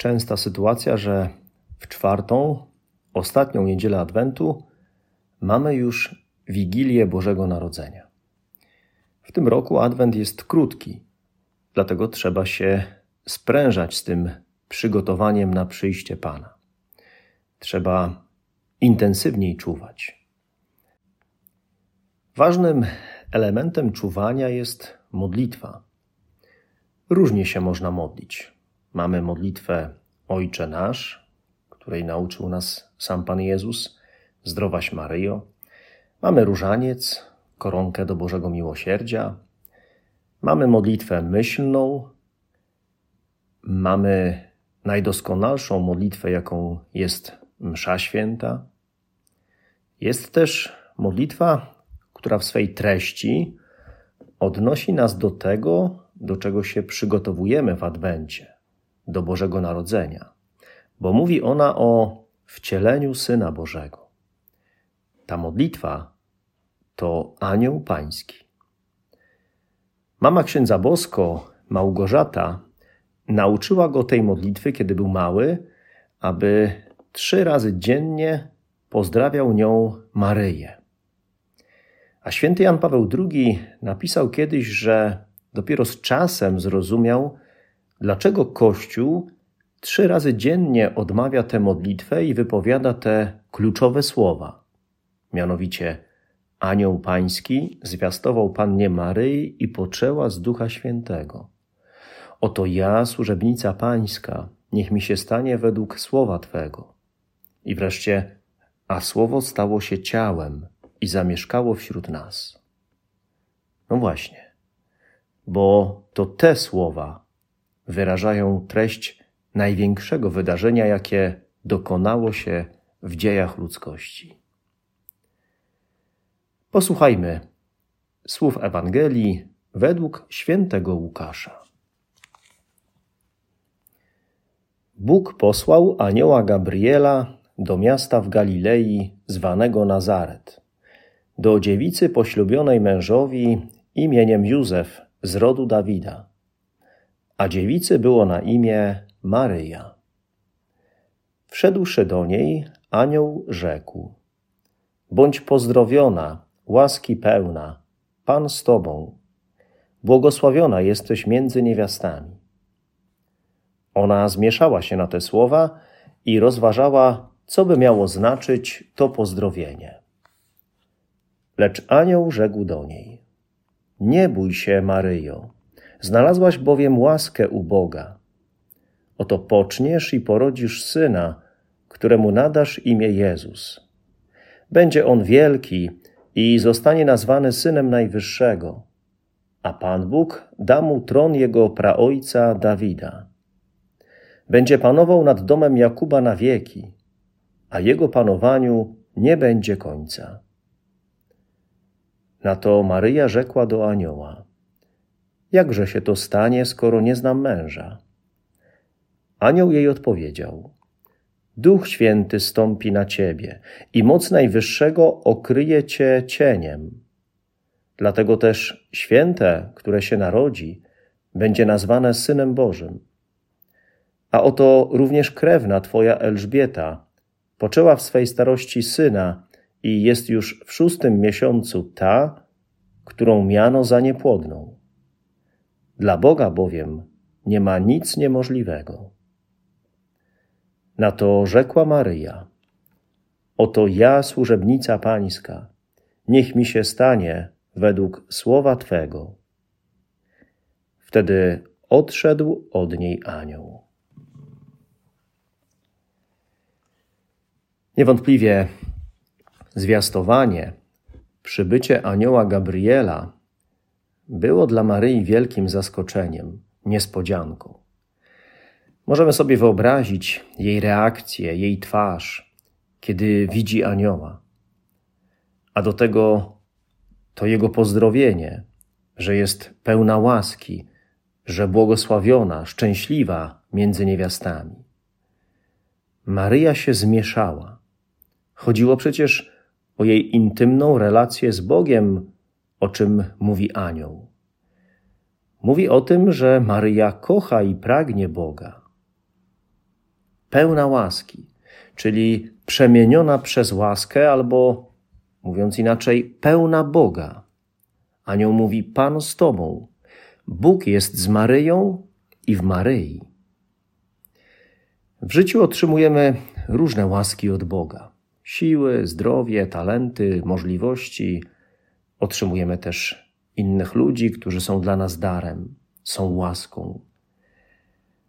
częsta sytuacja, że w czwartą, ostatnią niedzielę Adwentu mamy już Wigilię Bożego Narodzenia. W tym roku Adwent jest krótki, dlatego trzeba się sprężać z tym przygotowaniem na przyjście Pana. Trzeba intensywniej czuwać. Ważnym elementem czuwania jest modlitwa. Różnie się można modlić. Mamy modlitwę Ojcze Nasz, której nauczył nas sam Pan Jezus, Zdrowaś Maryjo. Mamy różaniec, koronkę do Bożego Miłosierdzia. Mamy modlitwę myślną. Mamy najdoskonalszą modlitwę, jaką jest Msza Święta. Jest też modlitwa, która w swej treści odnosi nas do tego, do czego się przygotowujemy w Adwencie do Bożego Narodzenia, bo mówi ona o wcieleniu Syna Bożego. Ta modlitwa to Anioł Pański. Mama księdza Bosko, Małgorzata, nauczyła go tej modlitwy, kiedy był mały, aby trzy razy dziennie pozdrawiał nią Maryję. A święty Jan Paweł II napisał kiedyś, że dopiero z czasem zrozumiał, dlaczego Kościół trzy razy dziennie odmawia tę modlitwę i wypowiada te kluczowe słowa. Mianowicie, Anioł Pański zwiastował Pannie Maryi i poczęła z Ducha Świętego. Oto ja, służebnica Pańska, niech mi się stanie według słowa Twego. I wreszcie, a słowo stało się ciałem i zamieszkało wśród nas. No właśnie, bo to te słowa wyrażają treść największego wydarzenia, jakie dokonało się w dziejach ludzkości. Posłuchajmy słów Ewangelii według świętego Łukasza. Bóg posłał anioła Gabriela do miasta w Galilei zwanego Nazaret, do dziewicy poślubionej mężowi imieniem Józef z rodu Dawida a dziewicy było na imię Maryja. Wszedłszy do niej, anioł rzekł: Bądź pozdrowiona, łaski pełna, Pan z tobą. Błogosławiona jesteś między niewiastami. Ona zmieszała się na te słowa i rozważała, co by miało znaczyć to pozdrowienie. Lecz anioł rzekł do niej: Nie bój się, Maryjo Znalazłaś bowiem łaskę u Boga. Oto poczniesz i porodzisz syna, któremu nadasz imię Jezus. Będzie on wielki i zostanie nazwany synem Najwyższego, a Pan Bóg da mu tron jego praojca Dawida. Będzie panował nad domem Jakuba na wieki, a jego panowaniu nie będzie końca. Na to Maryja rzekła do anioła: Jakże się to stanie, skoro nie znam męża? Anioł jej odpowiedział: Duch Święty stąpi na ciebie i moc Najwyższego okryje cię cieniem. Dlatego też święte, które się narodzi, będzie nazwane Synem Bożym. A oto również krewna twoja Elżbieta poczęła w swej starości syna i jest już w szóstym miesiącu ta, którą miano za niepłodną. Dla Boga bowiem nie ma nic niemożliwego. Na to rzekła Maryja: Oto ja, służebnica Pańska, niech mi się stanie według słowa Twego. Wtedy odszedł od niej anioł. Niewątpliwie zwiastowanie, przybycie anioła Gabriela było dla Maryi wielkim zaskoczeniem, niespodzianką. Możemy sobie wyobrazić jej reakcję, jej twarz, kiedy widzi anioła. A do tego to jego pozdrowienie, że jest pełna łaski, że błogosławiona, szczęśliwa między niewiastami. Maryja się zmieszała. Chodziło przecież o jej intymną relację z Bogiem, o czym mówi anioł. Mówi o tym, że Maryja kocha i pragnie Boga. Pełna łaski, czyli przemieniona przez łaskę, albo mówiąc inaczej, pełna Boga. Anioł mówi: Pan z Tobą. Bóg jest z Maryją i w Maryi. W życiu otrzymujemy różne łaski od Boga: siły, zdrowie, talenty, możliwości. Otrzymujemy też innych ludzi, którzy są dla nas darem, są łaską.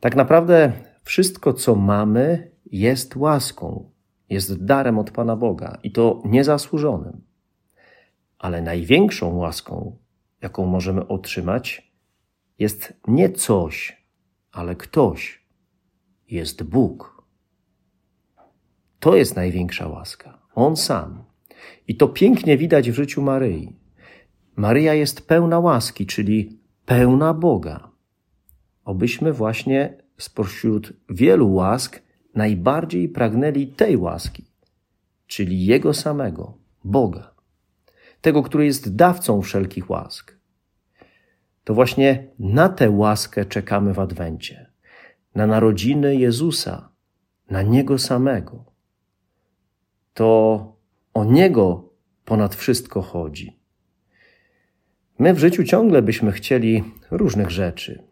Tak naprawdę wszystko, co mamy, jest łaską, jest darem od Pana Boga i to niezasłużonym. Ale największą łaską, jaką możemy otrzymać, jest nie coś, ale ktoś. Jest Bóg. To jest największa łaska. On sam. I to pięknie widać w życiu Maryi. Maryja jest pełna łaski, czyli pełna Boga. Obyśmy właśnie spośród wielu łask najbardziej pragnęli tej łaski, czyli Jego samego, Boga, tego, który jest dawcą wszelkich łask. To właśnie na tę łaskę czekamy w Adwencie, na narodziny Jezusa, na Niego samego. To o Niego ponad wszystko chodzi. My w życiu ciągle byśmy chcieli różnych rzeczy.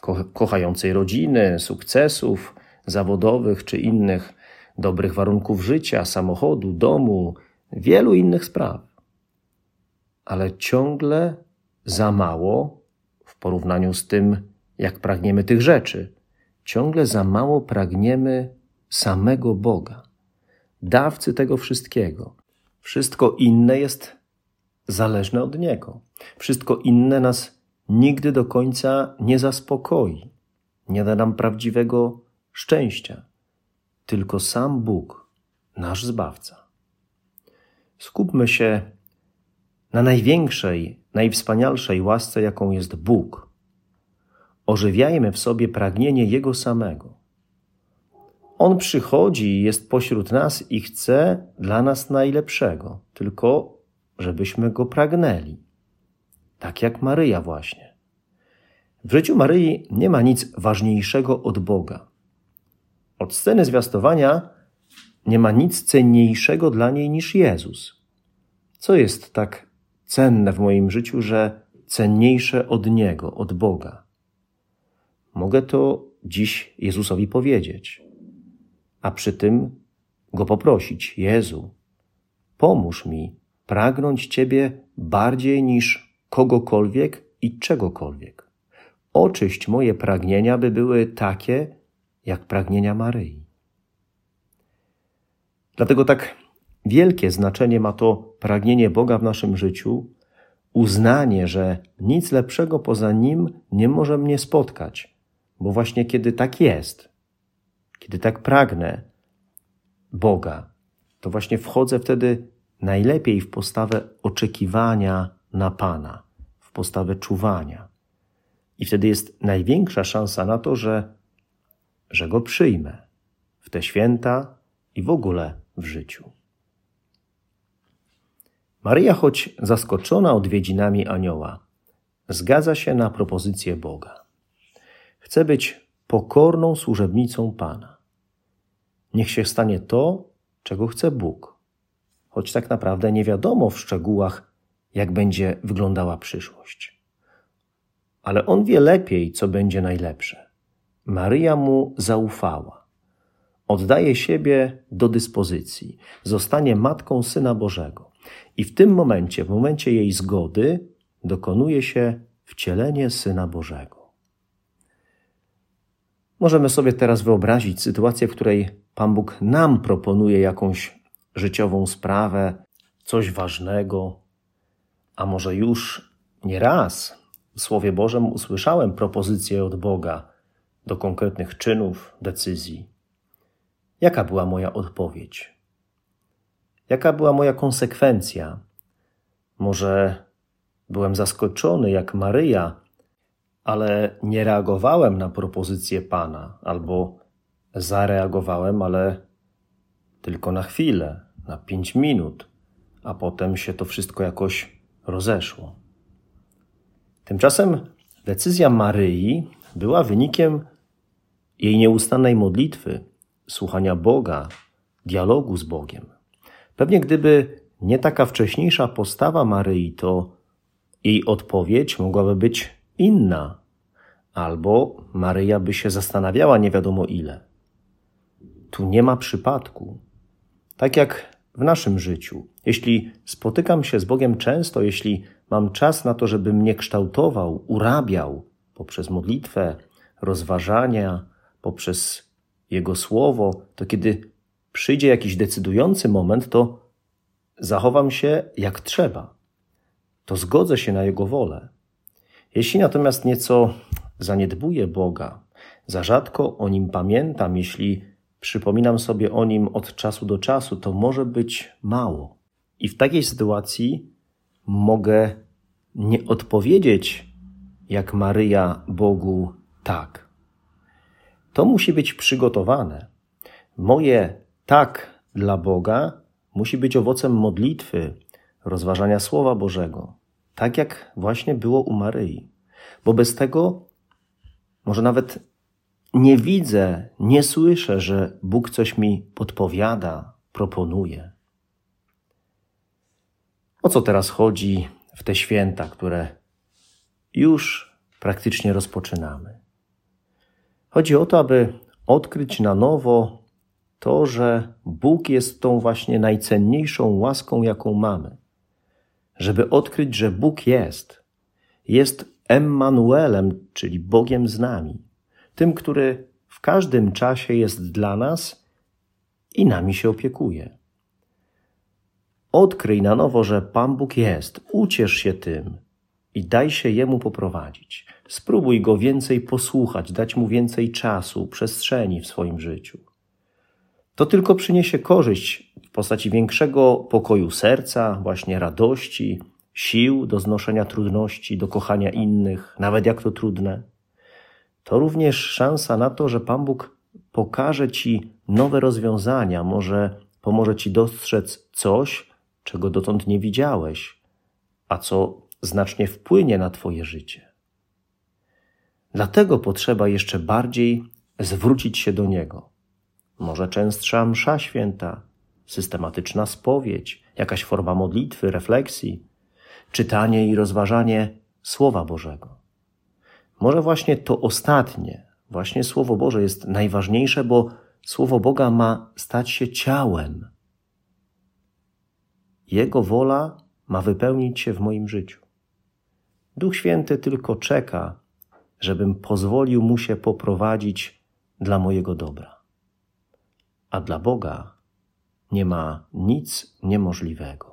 Ko kochającej rodziny, sukcesów zawodowych czy innych, dobrych warunków życia, samochodu, domu, wielu innych spraw. Ale ciągle za mało w porównaniu z tym, jak pragniemy tych rzeczy. Ciągle za mało pragniemy samego Boga, dawcy tego wszystkiego. Wszystko inne jest zależne od Niego. Wszystko inne nas nigdy do końca nie zaspokoi, nie da nam prawdziwego szczęścia. Tylko sam Bóg, nasz Zbawca. Skupmy się na największej, najwspanialszej łasce, jaką jest Bóg. Ożywiajmy w sobie pragnienie Jego samego. On przychodzi jest pośród nas i chce dla nas najlepszego, tylko żebyśmy go pragnęli. Tak jak Maryja właśnie. W życiu Maryi nie ma nic ważniejszego od Boga. Od sceny zwiastowania nie ma nic cenniejszego dla niej niż Jezus. Co jest tak cenne w moim życiu, że cenniejsze od Niego, od Boga? Mogę to dziś Jezusowi powiedzieć, a przy tym Go poprosić: Jezu, pomóż mi pragnąć Ciebie bardziej niż kogokolwiek i czegokolwiek. Oczyść moje pragnienia, by były takie, jak pragnienia Maryi. Dlatego tak wielkie znaczenie ma to pragnienie Boga w naszym życiu, uznanie, że nic lepszego poza Nim nie może mnie spotkać, bo właśnie kiedy tak jest, kiedy tak pragnę Boga, to właśnie wchodzę wtedy najlepiej w postawę oczekiwania na Pana, w postawę czuwania. I wtedy jest największa szansa na to, że, że go przyjmę w te święta i w ogóle w życiu. Maryja, choć zaskoczona odwiedzinami anioła, zgadza się na propozycję Boga. Chce być pokorną służebnicą Pana. Niech się stanie to, czego chce Bóg choć tak naprawdę nie wiadomo w szczegółach, jak będzie wyglądała przyszłość. Ale on wie lepiej, co będzie najlepsze. Maryja mu zaufała. Oddaje siebie do dyspozycji, zostanie matką Syna Bożego. I w tym momencie, w momencie jej zgody, dokonuje się wcielenie Syna Bożego. Możemy sobie teraz wyobrazić sytuację, w której Pan Bóg nam proponuje jakąś życiową sprawę, coś ważnego, a może już nie raz w Słowie Bożym usłyszałem propozycję od Boga, do konkretnych czynów, decyzji. Jaka była moja odpowiedź? Jaka była moja konsekwencja? Może byłem zaskoczony jak Maryja, ale nie reagowałem na propozycję Pana, albo zareagowałem, ale tylko na chwilę, na pięć minut, a potem się to wszystko jakoś rozeszło. Tymczasem decyzja Maryi była wynikiem jej nieustannej modlitwy, słuchania Boga, dialogu z Bogiem. Pewnie gdyby nie taka wcześniejsza postawa Maryi, to jej odpowiedź mogłaby być inna, albo Maryja by się zastanawiała nie wiadomo ile. Tu nie ma przypadku. Tak jak w naszym życiu. Jeśli spotykam się z Bogiem często, jeśli mam czas na to, żeby mnie kształtował, urabiał poprzez modlitwę, rozważania, poprzez Jego słowo, to kiedy przyjdzie jakiś decydujący moment, to zachowam się jak trzeba. To zgodzę się na Jego wolę. Jeśli natomiast nieco zaniedbuję Boga, za rzadko o Nim pamiętam, jeśli przypominam sobie o Nim od czasu do czasu, to może być mało. I w takiej sytuacji mogę nie odpowiedzieć jak Maryja Bogu tak. To musi być przygotowane. Moje tak dla Boga musi być owocem modlitwy, rozważania Słowa Bożego, tak jak właśnie było u Maryi. Bo bez tego może nawet nie widzę, nie słyszę, że Bóg coś mi podpowiada, proponuje. O co teraz chodzi w te święta, które już praktycznie rozpoczynamy? Chodzi o to, aby odkryć na nowo to, że Bóg jest tą właśnie najcenniejszą łaską, jaką mamy. Żeby odkryć, że Bóg jest. Jest Emmanuelem, czyli Bogiem z nami. Tym, który w każdym czasie jest dla nas i nami się opiekuje. Odkryj na nowo, że Pan Bóg jest, uciesz się tym i daj się Jemu poprowadzić. Spróbuj Go więcej posłuchać, dać Mu więcej czasu, przestrzeni w swoim życiu. To tylko przyniesie korzyść postaci większego pokoju serca, właśnie radości, sił do znoszenia trudności, do kochania innych, nawet jak to trudne. To również szansa na to, że Pan Bóg pokaże Ci nowe rozwiązania, może pomoże Ci dostrzec coś, czego dotąd nie widziałeś, a co znacznie wpłynie na Twoje życie. Dlatego potrzeba jeszcze bardziej zwrócić się do Niego. Może częstsza msza święta, systematyczna spowiedź, jakaś forma modlitwy, refleksji, czytanie i rozważanie Słowa Bożego. Może właśnie to ostatnie, właśnie Słowo Boże jest najważniejsze, bo Słowo Boga ma stać się ciałem jego wola ma wypełnić się w moim życiu. Duch Święty tylko czeka, żebym pozwolił mu się poprowadzić dla mojego dobra. A dla Boga nie ma nic niemożliwego.